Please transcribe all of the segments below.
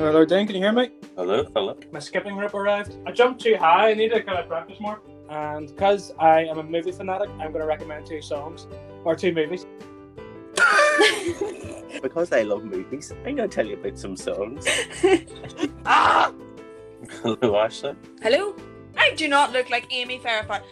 Hello, Dan. Can you hear me? Hello, hello. My skipping rope arrived. I jumped too high. I need to kind of practice more. And because I am a movie fanatic, I'm going to recommend two songs or two movies. because I love movies, I'm going to tell you about some songs. Ah! hello, Ashley. Hello? I do not look like Amy Farrah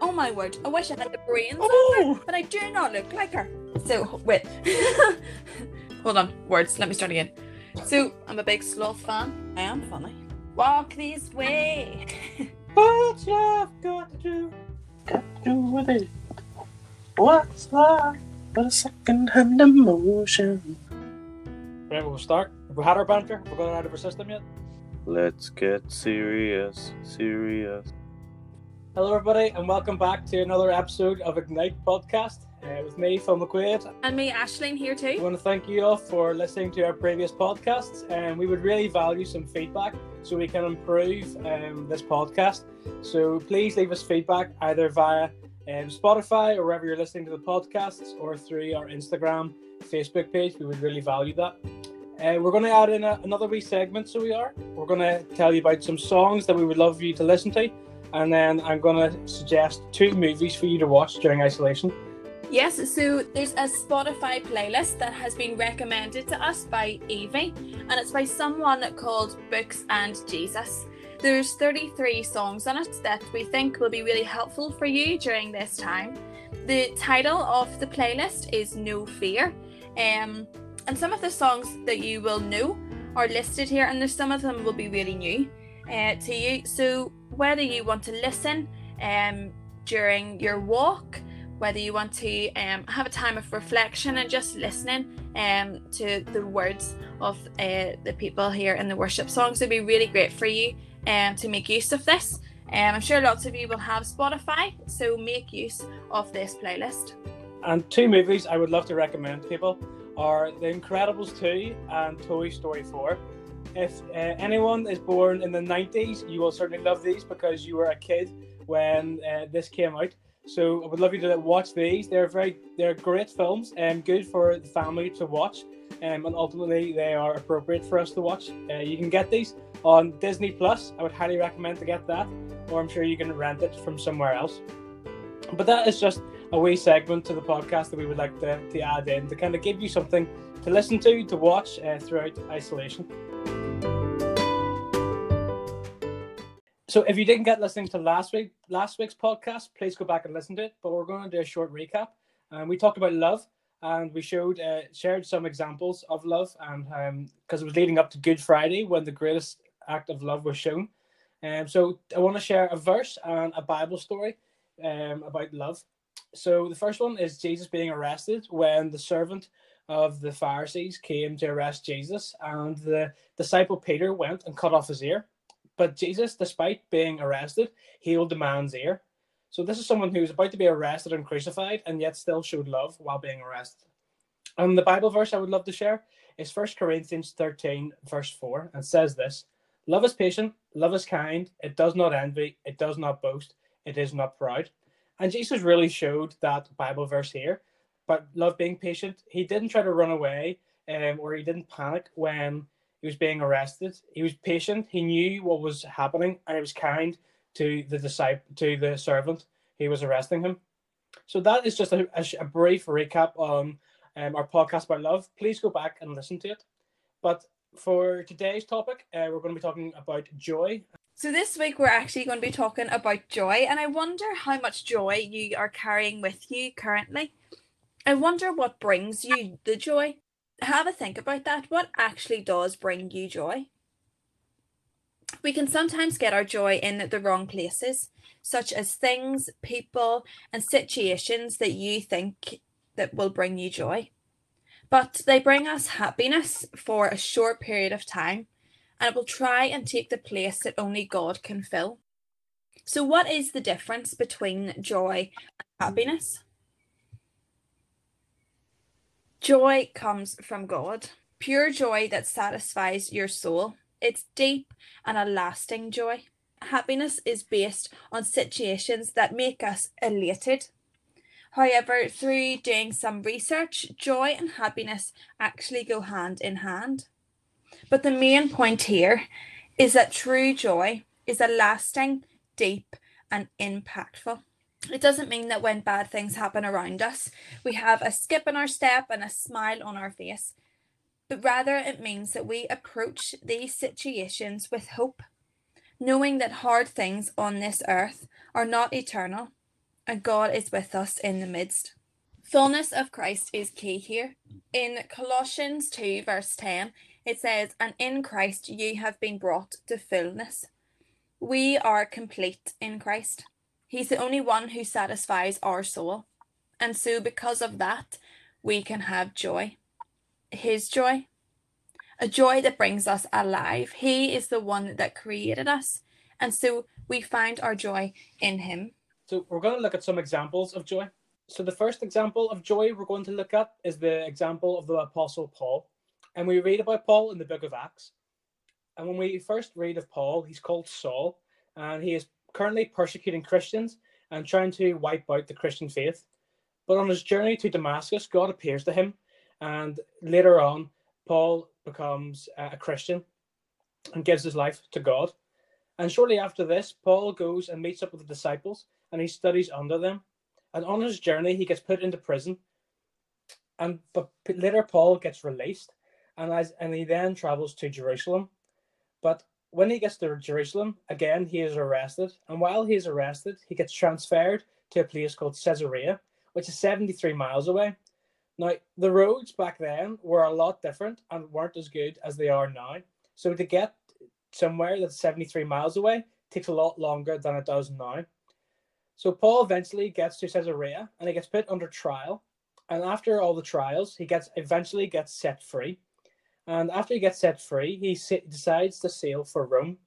Oh my word, I wish I had the brains of Oh! her, but I do not look like her. So, wait. Hold on, words, let me start again. So, I'm a big sloth fan. I am funny. Walk this way. What's love got to do? Got to do with it. What's love but a second-hand emotion? Right, we'll start. Have we had our banter? Have we got it out of our system yet? Let's get serious, serious. Hello, everybody, and welcome back to another episode of Ignite Podcast uh, with me, Phil McQuaid. And me, Ashleen, here too. I want to thank you all for listening to our previous podcasts, and we would really value some feedback so we can improve um, this podcast. So please leave us feedback either via um, Spotify or wherever you're listening to the podcasts, or through our Instagram, Facebook page. We would really value that. Uh, we're going to add in a, another wee segment, so we are. We're going to tell you about some songs that we would love you to listen to, and then I'm going to suggest two movies for you to watch during isolation. Yes, so there's a Spotify playlist that has been recommended to us by Evie, and it's by someone called Books and Jesus. There's 33 songs on it that we think will be really helpful for you during this time. The title of the playlist is No Fear, um, and some of the songs that you will know are listed here, and there's some of them will be really new uh, to you. So whether you want to listen um, during your walk, whether you want to um, have a time of reflection and just listening um, to the words of uh, the people here in the worship songs It'd be really great for you um, to make use of this. Um, I'm sure lots of you will have Spotify, so make use of this playlist. And two movies I would love to recommend people are The Incredibles 2 and Toy Story 4. If uh, anyone is born in the 90s, you will certainly love these because you were a kid when uh, this came out. So I would love you to watch these. They're very, they're great films and good for the family to watch. Um, and ultimately, they are appropriate for us to watch. Uh, you can get these on Disney Plus. I would highly recommend to get that, or I'm sure you can rent it from somewhere else. But that is just a wee segment to the podcast that we would like to, to add in to kind of give you something to listen to, to watch uh, throughout isolation. So if you didn't get listening to last week last week's podcast, please go back and listen to it. But we're going to do a short recap. And we talked about love, and we showed uh, shared some examples of love, and because it was leading up to Good Friday when the greatest act of love was shown. Um, so I want to share a verse and a Bible story um, about love. So the first one is Jesus being arrested when the servant of the Pharisees came to arrest Jesus, and the disciple Peter went and cut off his ear. But Jesus, despite being arrested, healed the man's ear. So this is someone who was about to be arrested and crucified, and yet still showed love while being arrested. And the Bible verse I would love to share is 1 Corinthians 13, verse 4, and says this Love is patient, love is kind, it does not envy, it does not boast, it is not proud. And Jesus really showed that Bible verse here. But love being patient, he didn't try to run away um, or he didn't panic when he was being arrested. He was patient. He knew what was happening, and he was kind to the disciple, to the servant who was arresting him. So that is just a, a, a brief recap on um, our podcast about love. Please go back and listen to it. But for today's topic, uh, we're going to be talking about joy. So this week we're actually going to be talking about joy, and I wonder how much joy you are carrying with you currently. I wonder what brings you the joy. Have a think about that. What actually does bring you joy? We can sometimes get our joy in the wrong places, such as things, people, and situations that you think that will bring you joy. But they bring us happiness for a short period of time, and it will try and take the place that only God can fill. So, what is the difference between joy and happiness? Joy comes from God, pure joy that satisfies your soul. It's deep and a lasting joy. Happiness is based on situations that make us elated. However, through doing some research, joy and happiness actually go hand in hand. But the main point here is that true joy is a lasting, deep, and impactful. It doesn't mean that when bad things happen around us, we have a skip in our step and a smile on our face, but rather it means that we approach these situations with hope, knowing that hard things on this earth are not eternal and God is with us in the midst. Fullness of Christ is key here. In Colossians 2, verse 10, it says, And in Christ you have been brought to fullness. We are complete in Christ. He's the only one who satisfies our soul. And so, because of that, we can have joy. His joy. A joy that brings us alive. He is the one that created us. And so, we find our joy in Him. So, we're going to look at some examples of joy. So, the first example of joy we're going to look at is the example of the Apostle Paul. And we read about Paul in the book of Acts. And when we first read of Paul, he's called Saul, and he is currently persecuting Christians and trying to wipe out the Christian faith. But on his journey to Damascus, God appears to him, and later on, Paul becomes uh, a Christian and gives his life to God. And shortly after this, Paul goes and meets up with the disciples and he studies under them. And on his journey, he gets put into prison. And but later, Paul gets released, and as and he then travels to Jerusalem. But when he gets to Jerusalem, again, he is arrested. And while he is arrested, he gets transferred to a place called Caesarea, which is 73 miles away. Now, the roads back then were a lot different and weren't as good as they are now. So to get somewhere that's 73 miles away takes a lot longer than it does now. So Paul eventually gets to Caesarea and he gets put under trial. And after all the trials, he gets eventually gets set free. And after he gets set free, he decides to sail for Rome.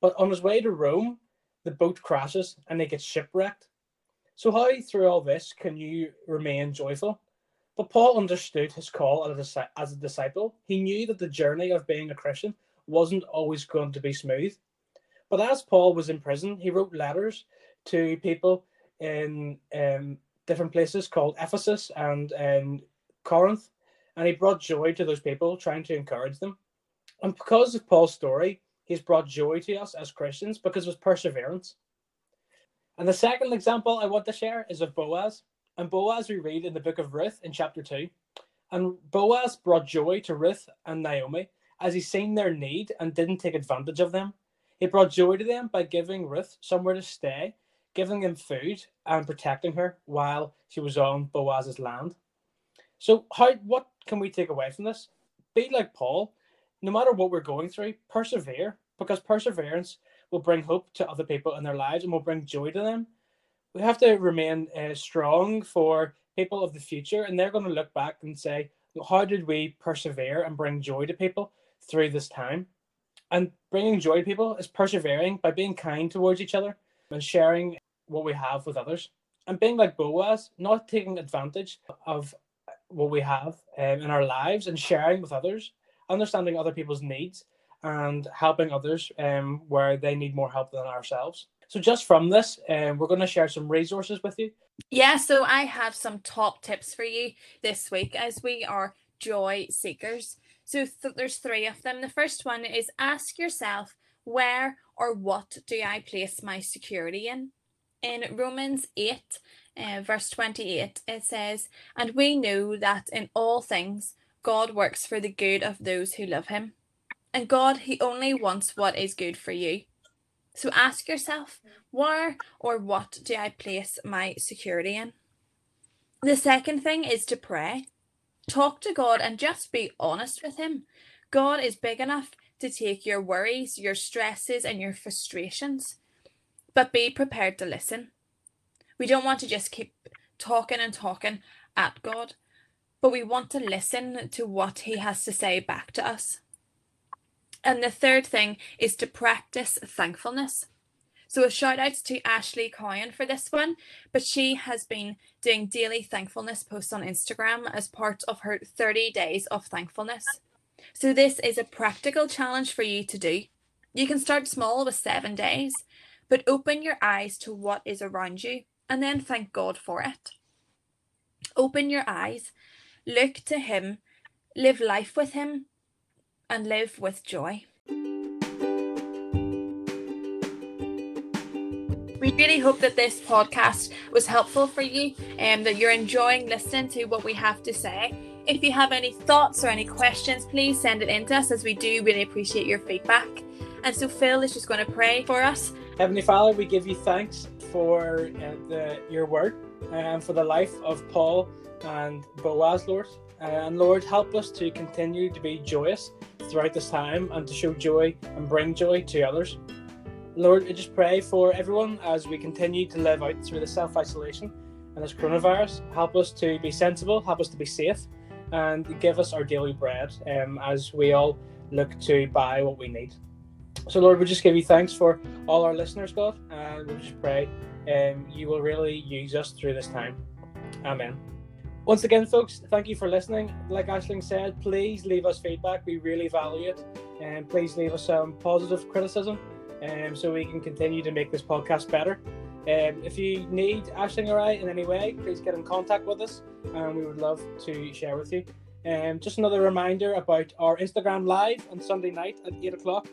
But on his way to Rome, the boat crashes and they get shipwrecked. So, how through all this can you remain joyful? But Paul understood his call as a disciple. He knew that the journey of being a Christian wasn't always going to be smooth. But as Paul was in prison, he wrote letters to people in um, different places called Ephesus and um, Corinth and he brought joy to those people, trying to encourage them. And because of Paul's story, he's brought joy to us as Christians because of his perseverance. And the second example I want to share is of Boaz. And Boaz, we read in the book of Ruth in chapter 2. And Boaz brought joy to Ruth and Naomi as he seen their need and didn't take advantage of them. He brought joy to them by giving Ruth somewhere to stay, giving them food, and protecting her while she was on Boaz's land. So, how what can we take away from this? Be like Paul. No matter what we're going through, persevere because perseverance will bring hope to other people in their lives and will bring joy to them. We have to remain uh, strong for people of the future, and they're going to look back and say, "How did we persevere and bring joy to people through this time?" And bringing joy to people is persevering by being kind towards each other and sharing what we have with others, and being like Boaz, not taking advantage of what we have um, in our lives and sharing with others, understanding other people's needs and helping others um, where they need more help than ourselves. So, just from this, um, we're going to share some resources with you. Yeah, so I have some top tips for you this week as we are joy seekers. So, th- there's three of them. The first one is ask yourself, where or what do I place my security in? In Romans 8, uh, verse 28, it says, And we know that in all things God works for the good of those who love him. And God, he only wants what is good for you. So ask yourself, where or what do I place my security in? The second thing is to pray. Talk to God and just be honest with Him. God is big enough to take your worries, your stresses, and your frustrations, but be prepared to listen. We don't want to just keep talking and talking at God, but we want to listen to what He has to say back to us. And the third thing is to practice thankfulness. So a shout out to Ashley Coyan for this one, but she has been doing daily thankfulness posts on Instagram as part of her 30 days of thankfulness. So this is a practical challenge for you to do. You can start small with seven days, but open your eyes to what is around you and then thank God for it. Open your eyes, look to Him, live life with Him, and live with joy. We really hope that this podcast was helpful for you and that you're enjoying listening to what we have to say. If you have any thoughts or any questions, please send it in to us as we do really appreciate your feedback. And so Phil is just going to pray for us. Heavenly Father, we give you thanks for uh, the, your word and for the life of Paul and Boaz, Lord. And Lord, help us to continue to be joyous throughout this time and to show joy and bring joy to others. Lord, I just pray for everyone as we continue to live out through the self isolation and this coronavirus. Help us to be sensible, help us to be safe, and give us our daily bread um, as we all look to buy what we need. So, Lord, we just give you thanks for all our listeners, God, and we just pray um, you will really use us through this time. Amen. Once again, folks, thank you for listening. Like Ashling said, please leave us feedback. We really value it. And please leave us some positive criticism um, so we can continue to make this podcast better. Um, if you need Ashling or I in any way, please get in contact with us, and we would love to share with you. Um, just another reminder about our Instagram live on Sunday night at eight o'clock.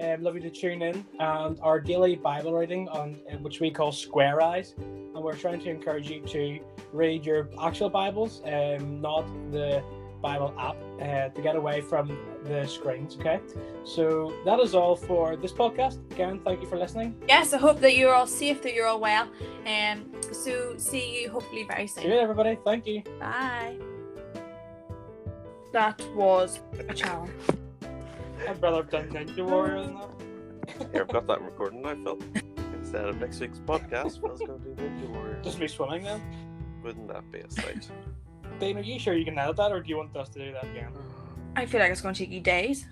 Um, love you to tune in and our daily Bible reading on uh, which we call Square Eyes, and we're trying to encourage you to read your actual Bibles, um, not the Bible app uh, to get away from the screens. Okay, so that is all for this podcast. Again, thank you for listening. Yes, I hope that you're all safe, that you're all well. And um, so, see you hopefully very soon. See you, everybody. Thank you. Bye. That was a challenge. I'd rather have done Ninja Warrior than that. Here, I've got that recording now, Phil. Instead of next week's podcast, Phil's going to do Ninja Warrior. Just me swimming then. Wouldn't that be a sight? Dane, are you sure you can edit that, or do you want us to do that again? I feel like it's going to take you days.